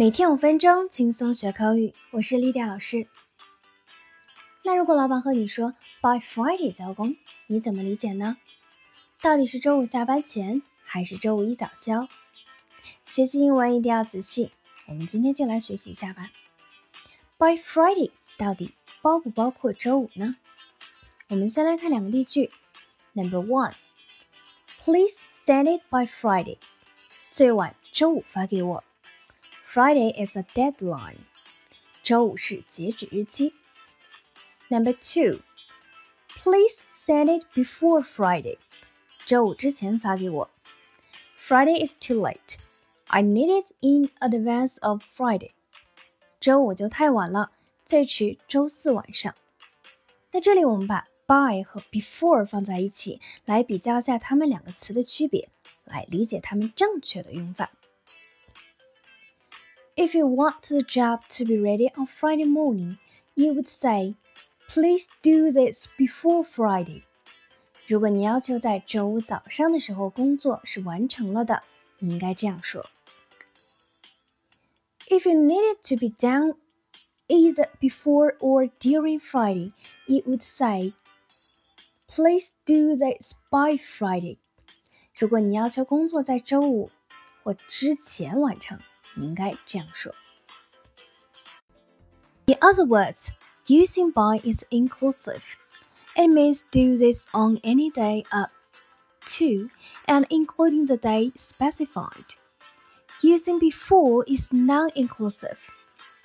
每天五分钟，轻松学口语。我是丽迪亚老师。那如果老板和你说 by Friday 交工，你怎么理解呢？到底是周五下班前，还是周五一早交？学习英文一定要仔细。我们今天就来学习一下吧。by Friday 到底包不包括周五呢？我们先来看两个例句。Number one，Please send it by Friday。最晚周五发给我。Friday is a deadline. 周五是截止日期。Number two, please send it before Friday. 周五之前发给我。Friday is too late. I need it in advance of Friday. 周五就太晚了，最迟周四晚上。那这里我们把 by 和 before 放在一起，来比较一下它们两个词的区别，来理解它们正确的用法。 If you want the job to be ready on Friday morning, you would say, "Please do this before Friday." 如果你要求在周五早上的时候工作是完成了的，你应该这样说。If you need it to be done either before or during Friday, you would say, "Please do this by Friday." 如果你要求工作在周五或之前完成。 你应该这样说。In other words, using by is inclusive. It means do this on any day up to and including the day specified. Using before is non inclusive.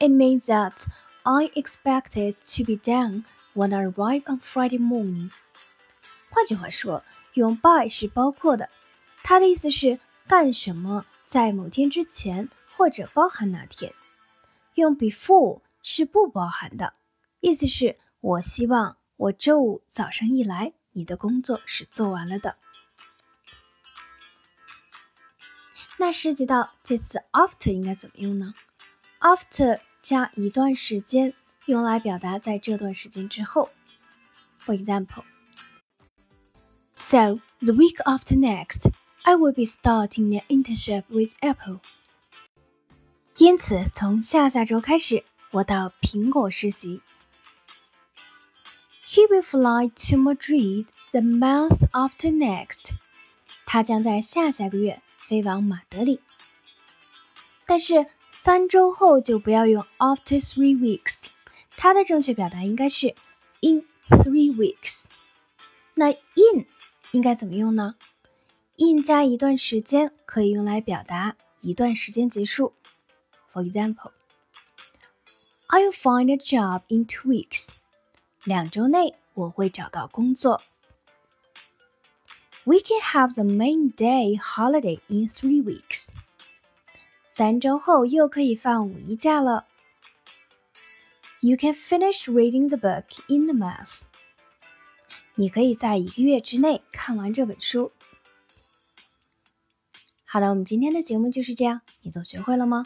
It means that I expect it to be done when I arrive on Friday morning. 换句话说，用 by 是包括的，它的意思是干什么在某天之前 或者包含哪天，用 before 是不包含的，意思是我希望我周五早上一来，你的工作是做完了的。那涉及到这次 after 应该怎么用呢？after 加一段时间，用来表达在这段时间之后。For example, so the week after next, I will be starting an internship with Apple. 因此，从下下周开始，我到苹果实习。He will fly to Madrid the month after next。他将在下下个月飞往马德里。但是三周后就不要用 after three weeks，它的正确表达应该是 in three weeks。那 in 应该怎么用呢？in 加一段时间可以用来表达一段时间结束。For example, I'll find a job in two weeks. 两周内我会找到工作。We can have the May Day holiday in three weeks. 三周后又可以放五一假了。You can finish reading the book in the month. 你可以在一个月之内看完这本书。好了，我们今天的节目就是这样，你都学会了吗？